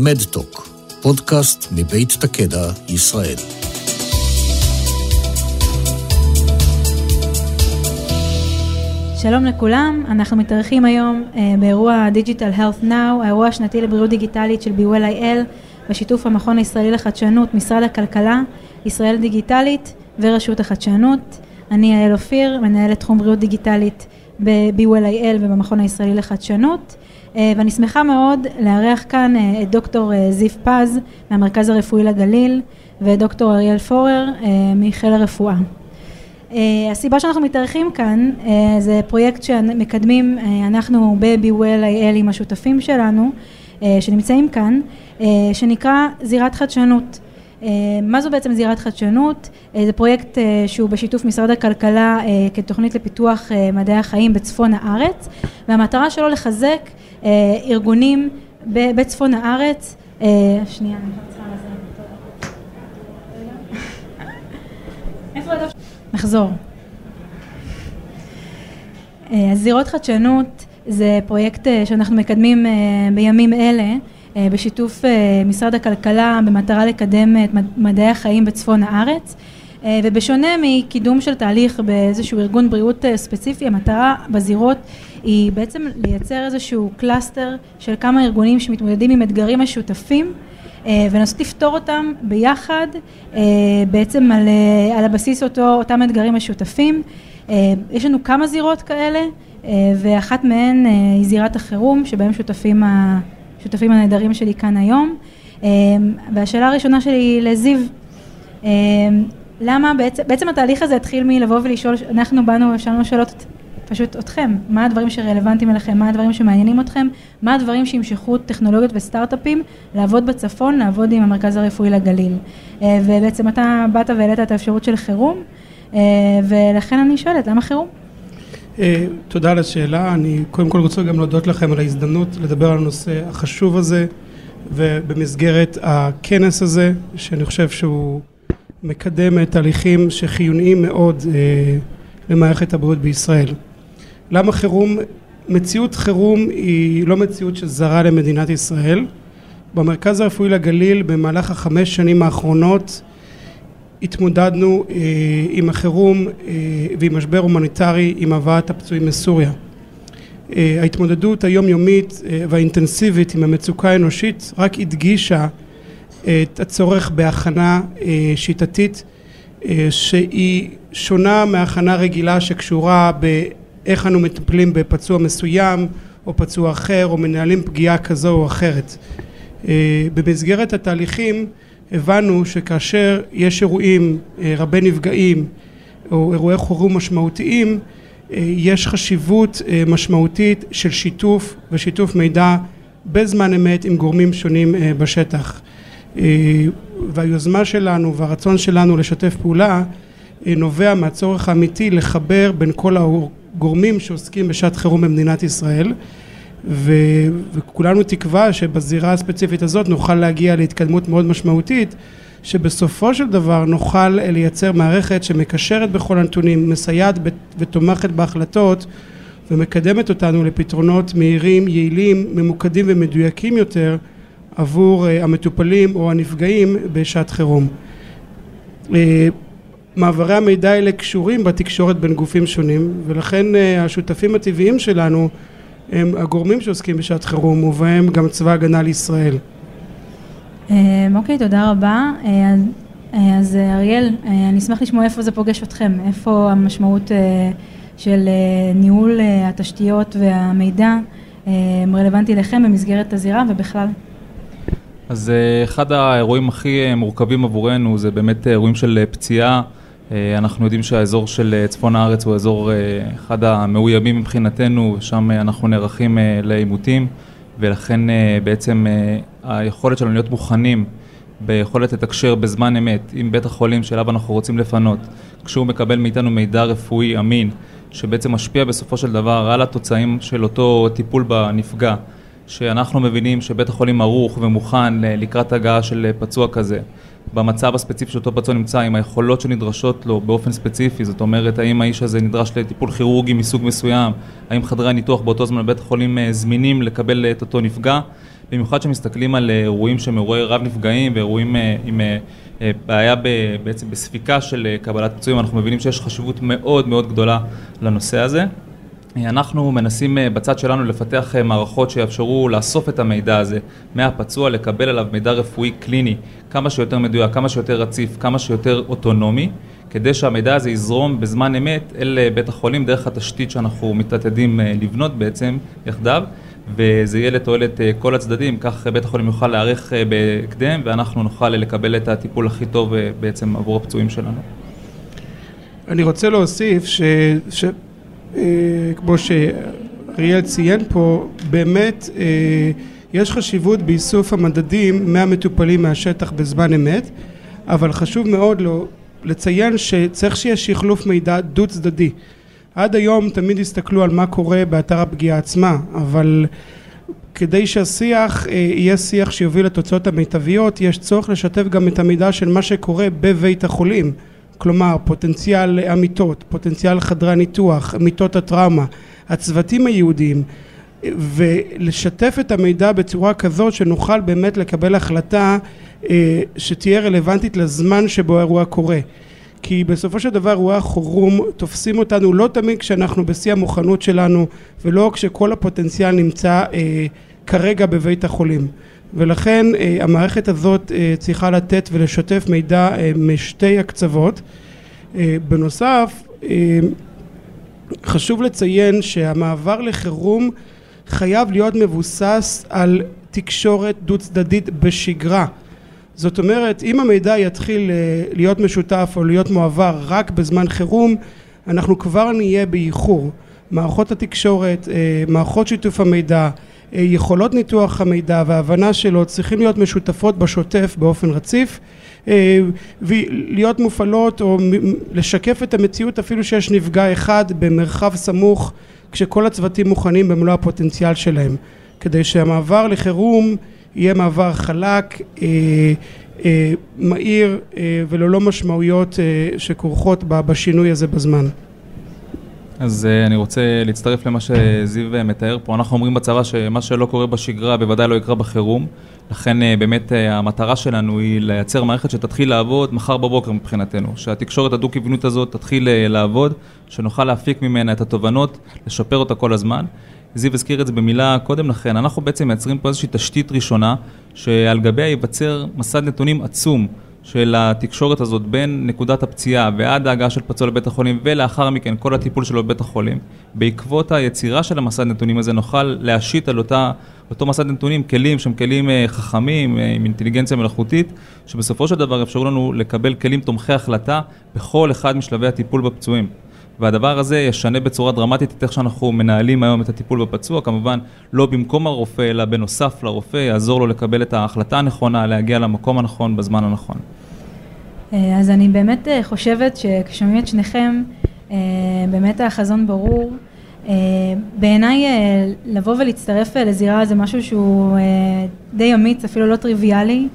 מדטוק, פודקאסט מבית תקדע, ישראל. שלום לכולם, אנחנו מתארחים היום uh, באירוע Digital Health Now, האירוע השנתי לבריאות דיגיטלית של BWell IL, בשיתוף המכון הישראלי לחדשנות, משרד הכלכלה, ישראל דיגיטלית ורשות החדשנות. אני יעל אופיר, מנהלת תחום בריאות דיגיטלית IL ובמכון הישראלי לחדשנות. uh, ואני שמחה מאוד לארח כאן uh, את דוקטור uh, זיו פז מהמרכז הרפואי לגליל ודוקטור אריאל פורר מחיל הרפואה. הסיבה שאנחנו מתארחים כאן זה פרויקט שמקדמים אנחנו ב-BWell IL עם השותפים שלנו שנמצאים כאן, שנקרא זירת חדשנות. Uh, מה זו בעצם זירת חדשנות? Uh, זה פרויקט uh, שהוא בשיתוף משרד הכלכלה כתוכנית לפיתוח מדעי החיים בצפון הארץ והמטרה שלו לחזק ארגונים בצפון הארץ, שנייה אני צריכה לזה? נחזור. אז זירות חדשנות זה פרויקט שאנחנו מקדמים בימים אלה בשיתוף משרד הכלכלה במטרה לקדם את מדעי החיים בצפון הארץ ובשונה מקידום של תהליך באיזשהו ארגון בריאות ספציפי המטרה בזירות היא בעצם לייצר איזשהו cluster של כמה ארגונים שמתמודדים עם אתגרים משותפים ולנסות לפתור אותם ביחד בעצם על, על הבסיס אותו, אותם אתגרים משותפים. יש לנו כמה זירות כאלה ואחת מהן היא זירת החירום שבהם שותפים השותפים הנהדרים שלי כאן היום והשאלה הראשונה שלי היא לזיו למה בעצם, בעצם התהליך הזה התחיל מלבוא ולשאול, אנחנו באנו ושאלנו שאלות פשוט אתכם, מה הדברים שרלוונטיים אליכם, מה הדברים שמעניינים אתכם, מה הדברים שימשכו טכנולוגיות וסטארט-אפים לעבוד בצפון, לעבוד עם המרכז הרפואי לגליל. ובעצם אתה באת והעלית את האפשרות של חירום, ולכן אני שואלת, למה חירום? תודה על השאלה, אני קודם כל רוצה גם להודות לכם על ההזדמנות לדבר על הנושא החשוב הזה ובמסגרת הכנס הזה, שאני חושב שהוא מקדם תהליכים שחיוניים מאוד למערכת הבריאות בישראל. למה חירום? מציאות חירום היא לא מציאות שזרה למדינת ישראל. במרכז הרפואי לגליל במהלך החמש שנים האחרונות התמודדנו אה, עם החירום אה, ועם משבר הומניטרי עם הבאת הפצועים מסוריה. אה, ההתמודדות היומיומית והאינטנסיבית עם המצוקה האנושית רק הדגישה את הצורך בהכנה שיטתית שהיא שונה מהכנה רגילה שקשורה באיך אנו מטפלים בפצוע מסוים או פצוע אחר או מנהלים פגיעה כזו או אחרת. במסגרת התהליכים הבנו שכאשר יש אירועים רבי נפגעים או אירועי חירום משמעותיים יש חשיבות משמעותית של שיתוף ושיתוף מידע בזמן אמת עם גורמים שונים בשטח. והיוזמה שלנו והרצון שלנו לשתף פעולה נובע מהצורך האמיתי לחבר בין כל הגורמים שעוסקים בשעת חירום במדינת ישראל ו, וכולנו תקווה שבזירה הספציפית הזאת נוכל להגיע להתקדמות מאוד משמעותית שבסופו של דבר נוכל לייצר מערכת שמקשרת בכל הנתונים, מסייעת ותומכת בהחלטות ומקדמת אותנו לפתרונות מהירים, יעילים, ממוקדים ומדויקים יותר עבור המטופלים או הנפגעים בשעת חירום. מעברי המידע האלה קשורים בתקשורת בין גופים שונים ולכן השותפים הטבעיים שלנו הם הגורמים שעוסקים בשעת חירום ובהם גם צבא הגנה לישראל. אוקיי, תודה רבה. אז אריאל, אני אשמח לשמוע איפה זה פוגש אתכם, איפה המשמעות של ניהול התשתיות והמידע רלוונטי לכם במסגרת הזירה ובכלל. אז אחד האירועים הכי מורכבים עבורנו זה באמת אירועים של פציעה אנחנו יודעים שהאזור של צפון הארץ הוא אזור אחד המאוימים מבחינתנו שם אנחנו נערכים לעימותים ולכן בעצם היכולת שלנו להיות מוכנים ביכולת לתקשר בזמן אמת עם בית החולים שאליו אנחנו רוצים לפנות כשהוא מקבל מאיתנו מידע רפואי אמין שבעצם משפיע בסופו של דבר על התוצאים של אותו טיפול בנפגע שאנחנו מבינים שבית החולים ערוך ומוכן לקראת הגעה של פצוע כזה במצב הספציפי שאותו פצוע נמצא עם היכולות שנדרשות לו באופן ספציפי זאת אומרת האם האיש הזה נדרש לטיפול כירורגי מסוג מסוים האם חדרי הניתוח באותו זמן בבית החולים זמינים לקבל את אותו נפגע במיוחד כשמסתכלים על אירועים שהם אירועי רב נפגעים ואירועים עם בעיה בעצם בספיקה של קבלת פצועים, אנחנו מבינים שיש חשיבות מאוד מאוד גדולה לנושא הזה. אנחנו מנסים בצד שלנו לפתח מערכות שיאפשרו לאסוף את המידע הזה מהפצוע, לקבל עליו מידע רפואי קליני כמה שיותר מדויק, כמה שיותר רציף, כמה שיותר אוטונומי, כדי שהמידע הזה יזרום בזמן אמת אל בית החולים דרך התשתית שאנחנו מתעתדים לבנות בעצם יחדיו, וזה יהיה לתועלת כל הצדדים, כך בית החולים יוכל להיערך בהקדם ואנחנו נוכל לקבל את הטיפול הכי טוב בעצם עבור הפצועים שלנו. אני רוצה להוסיף ש... ש... כמו שאריאל ציין פה, באמת יש חשיבות באיסוף המדדים מהמטופלים מהשטח בזמן אמת, אבל חשוב מאוד לו לציין שצריך שיהיה שחלוף מידע דו צדדי. עד היום תמיד הסתכלו על מה קורה באתר הפגיעה עצמה, אבל כדי שהשיח יהיה שיח שיוביל לתוצאות המיטביות, יש צורך לשתף גם את המידע של מה שקורה בבית החולים. כלומר פוטנציאל המיטות, פוטנציאל חדרי הניתוח, מיטות הטראומה, הצוותים היהודיים ולשתף את המידע בצורה כזאת שנוכל באמת לקבל החלטה שתהיה רלוונטית לזמן שבו האירוע קורה. כי בסופו של דבר אירועי החירום תופסים אותנו לא תמיד כשאנחנו בשיא המוכנות שלנו ולא כשכל הפוטנציאל נמצא כרגע בבית החולים ולכן המערכת הזאת צריכה לתת ולשתף מידע משתי הקצוות. בנוסף חשוב לציין שהמעבר לחירום חייב להיות מבוסס על תקשורת דו צדדית בשגרה זאת אומרת אם המידע יתחיל להיות משותף או להיות מועבר רק בזמן חירום אנחנו כבר נהיה באיחור מערכות התקשורת, מערכות שיתוף המידע יכולות ניתוח המידע וההבנה שלו צריכים להיות משותפות בשוטף באופן רציף ולהיות מופעלות או לשקף את המציאות אפילו שיש נפגע אחד במרחב סמוך כשכל הצוותים מוכנים במלוא הפוטנציאל שלהם כדי שהמעבר לחירום יהיה מעבר חלק, מהיר וללא משמעויות שכרוכות בשינוי הזה בזמן אז אני רוצה להצטרף למה שזיו מתאר פה, אנחנו אומרים בצבא שמה שלא קורה בשגרה בוודאי לא יקרה בחירום. לכן באמת המטרה שלנו היא לייצר מערכת שתתחיל לעבוד מחר בבוקר מבחינתנו. שהתקשורת הדו-כיוונית הזאת תתחיל לעבוד שנוכל להפיק ממנה את התובנות, לשפר אותה כל הזמן. זיו הזכיר את זה במילה קודם לכן, אנחנו בעצם מייצרים פה איזושהי תשתית ראשונה שעל גביה ייווצר מסד נתונים עצום של התקשורת הזאת בין נקודת הפציעה ועד ההגעה של פצוע לבית החולים ולאחר מכן כל הטיפול שלו בבית החולים בעקבות היצירה של המסד נתונים הזה נוכל להשית על אותה, אותו מסד נתונים כלים שהם כלים חכמים עם אינטליגנציה מלאכותית שבסופו של דבר אפשרו לנו לקבל כלים תומכי החלטה בכל אחד משלבי הטיפול בפצועים והדבר הזה ישנה בצורה דרמטית את איך שאנחנו מנהלים היום את הטיפול בפצוע, כמובן לא במקום הרופא אלא בנוסף לרופא, יעזור לו לקבל את ההחלטה הנכונה, להגיע למקום הנכון בזמן הנכון. אז אני באמת חושבת שכששומעים את שניכם, באמת החזון ברור. בעיניי לבוא ולהצטרף לזירה זה משהו שהוא די אמיץ, אפילו לא טריוויאלי.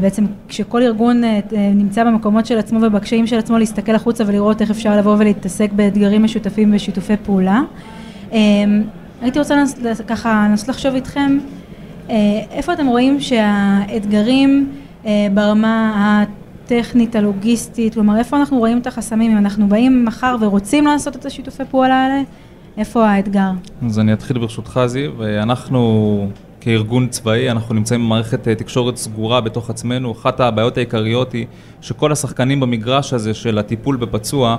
בעצם כשכל ארגון נמצא במקומות של עצמו ובקשיים של עצמו להסתכל החוצה ולראות איך אפשר לבוא ולהתעסק באתגרים משותפים ושיתופי פעולה. הייתי רוצה ככה לנסות לחשוב איתכם איפה אתם רואים שהאתגרים ברמה הטכנית, הלוגיסטית, כלומר איפה אנחנו רואים את החסמים, אם אנחנו באים מחר ורוצים לעשות את השיתופי פעולה האלה, איפה האתגר? אז אני אתחיל ברשותך זיו, אנחנו כארגון צבאי, אנחנו נמצאים במערכת תקשורת סגורה בתוך עצמנו, אחת הבעיות העיקריות היא שכל השחקנים במגרש הזה של הטיפול בפצוע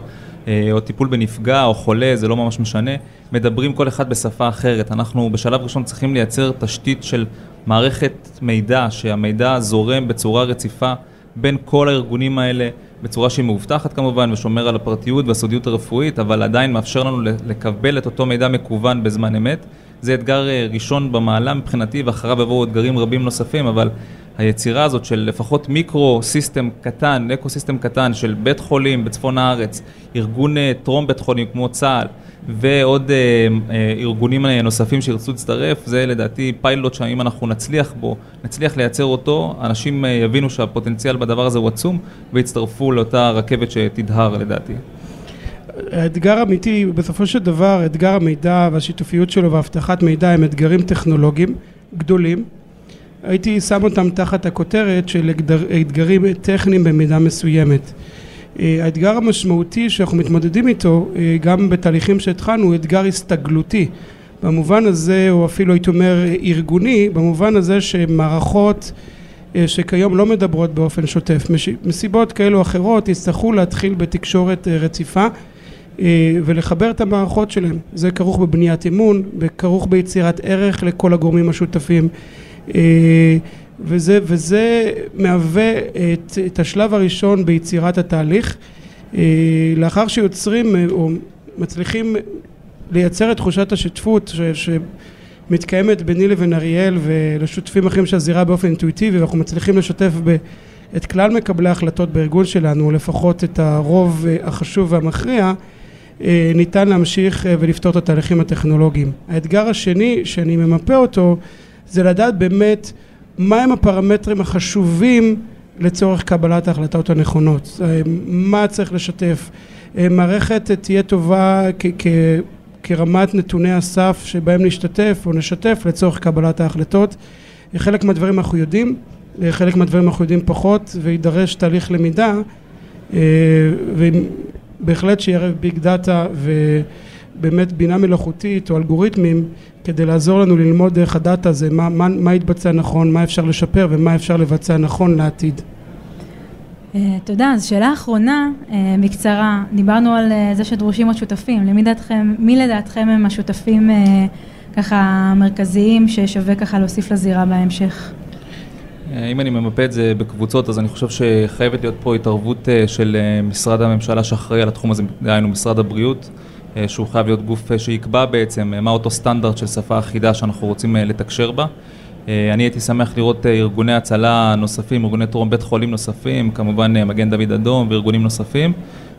או טיפול בנפגע או חולה, זה לא ממש משנה, מדברים כל אחד בשפה אחרת, אנחנו בשלב ראשון צריכים לייצר תשתית של מערכת מידע, שהמידע זורם בצורה רציפה בין כל הארגונים האלה, בצורה שהיא מאובטחת כמובן ושומר על הפרטיות והסודיות הרפואית, אבל עדיין מאפשר לנו לקבל את אותו מידע מקוון בזמן אמת. זה אתגר ראשון במעלה מבחינתי ואחריו יבואו אתגרים רבים נוספים, אבל היצירה הזאת של לפחות micro system קטן, ecosystem קטן של בית חולים בצפון הארץ, ארגון טרום בית חולים כמו צה"ל ועוד ארגונים נוספים שירצו להצטרף, זה לדעתי פיילוט שאם אנחנו נצליח בו, נצליח לייצר אותו, אנשים יבינו שהפוטנציאל בדבר הזה הוא עצום ויצטרפו לאותה רכבת שתדהר לדעתי. האתגר האמיתי, בסופו של דבר, אתגר המידע והשיתופיות שלו והבטחת מידע הם אתגרים טכנולוגיים גדולים הייתי שם אותם תחת הכותרת של אתגרים טכניים במידה מסוימת. האתגר המשמעותי שאנחנו מתמודדים איתו, גם בתהליכים שהתחלנו, הוא אתגר הסתגלותי. במובן הזה, או אפילו הייתי אומר ארגוני, במובן הזה שמערכות אה, שכיום לא מדברות באופן שוטף, מסיבות כאלו או אחרות יצטרכו להתחיל בתקשורת אה, רציפה אה, ולחבר את המערכות שלהם. זה כרוך בבניית אמון, כרוך ביצירת ערך לכל הגורמים השותפים וזה, וזה מהווה את, את השלב הראשון ביצירת התהליך. לאחר שיוצרים או מצליחים לייצר את תחושת השותפות ש, שמתקיימת ביני לבין אריאל ולשותפים אחרים של הזירה באופן אינטואיטיבי ואנחנו מצליחים לשתף ב, את כלל מקבלי ההחלטות בארגון שלנו, לפחות את הרוב אה, החשוב והמכריע, אה, ניתן להמשיך אה, ולפתור את התהליכים הטכנולוגיים. האתגר השני שאני ממפה אותו זה לדעת באמת מהם הפרמטרים החשובים לצורך קבלת ההחלטות הנכונות, מה צריך לשתף, מערכת תהיה טובה כרמת נתוני הסף שבהם נשתתף או נשתף לצורך קבלת ההחלטות. חלק מהדברים אנחנו יודעים, חלק מהדברים אנחנו יודעים פחות ויידרש תהליך למידה אה, ובהחלט שיערב ביג דאטה ובאמת בינה מלאכותית או אלגוריתמים כדי לעזור לנו ללמוד דרך הדאטה הזה מה, מה, מה יתבצע נכון, מה אפשר לשפר ומה אפשר לבצע נכון לעתיד. אה, תודה. אז שאלה אחרונה, אה, בקצרה, דיברנו על אה, זה שדרושים עוד שותפים. למי דעתכם, מי לדעתכם הם השותפים ככה המרכזיים ששווה ככה להוסיף לזירה בהמשך? אם אני ממפה את זה בקבוצות, אז אני חושב שחייבת להיות פה התערבות של משרד הממשלה שאחראי על התחום הזה, דהיינו משרד הבריאות, שהוא חייב להיות גוף שיקבע בעצם מה אותו סטנדרט של שפה אחידה שאנחנו רוצים לתקשר בה. אה, אני הייתי שמח לראות אה, ארגוני הצלה נוספים, ארגוני טרום בית חולים נוספים, כמובן אה, מגן דוד אדום וארגונים נוספים.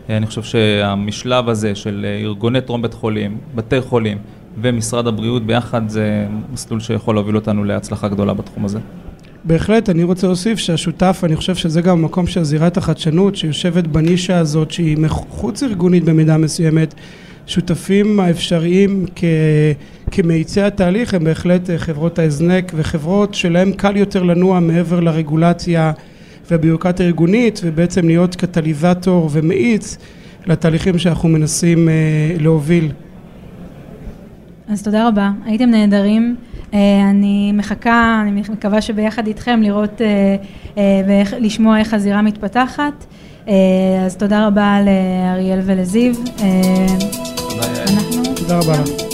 אני חושב שהמשלב הזה של ארגוני טרום בית חולים, בתי חולים ומשרד הבריאות ביחד זה מסלול שיכול להוביל אותנו להצלחה גדולה בתחום הזה. בהחלט, אני רוצה להוסיף שהשותף, אני חושב שזה גם המקום של זירת החדשנות שיושבת בנישה הזאת שהיא חוץ ארגונית במידה מסוימת השותפים האפשריים כ... כמאיצי התהליך הם בהחלט אה, חברות ההזנק וחברות שלהם קל יותר לנוע מעבר לרגולציה והביורוקרטיה הארגונית ובעצם להיות קטליזטור ומאיץ לתהליכים שאנחנו מנסים אה, להוביל. אז תודה רבה, הייתם נהדרים. אה, אני מחכה, אני מקווה שביחד איתכם לראות ולשמוע איך הזירה מתפתחת. אז תודה רבה לאריאל ולזיו. תודה רבה לך.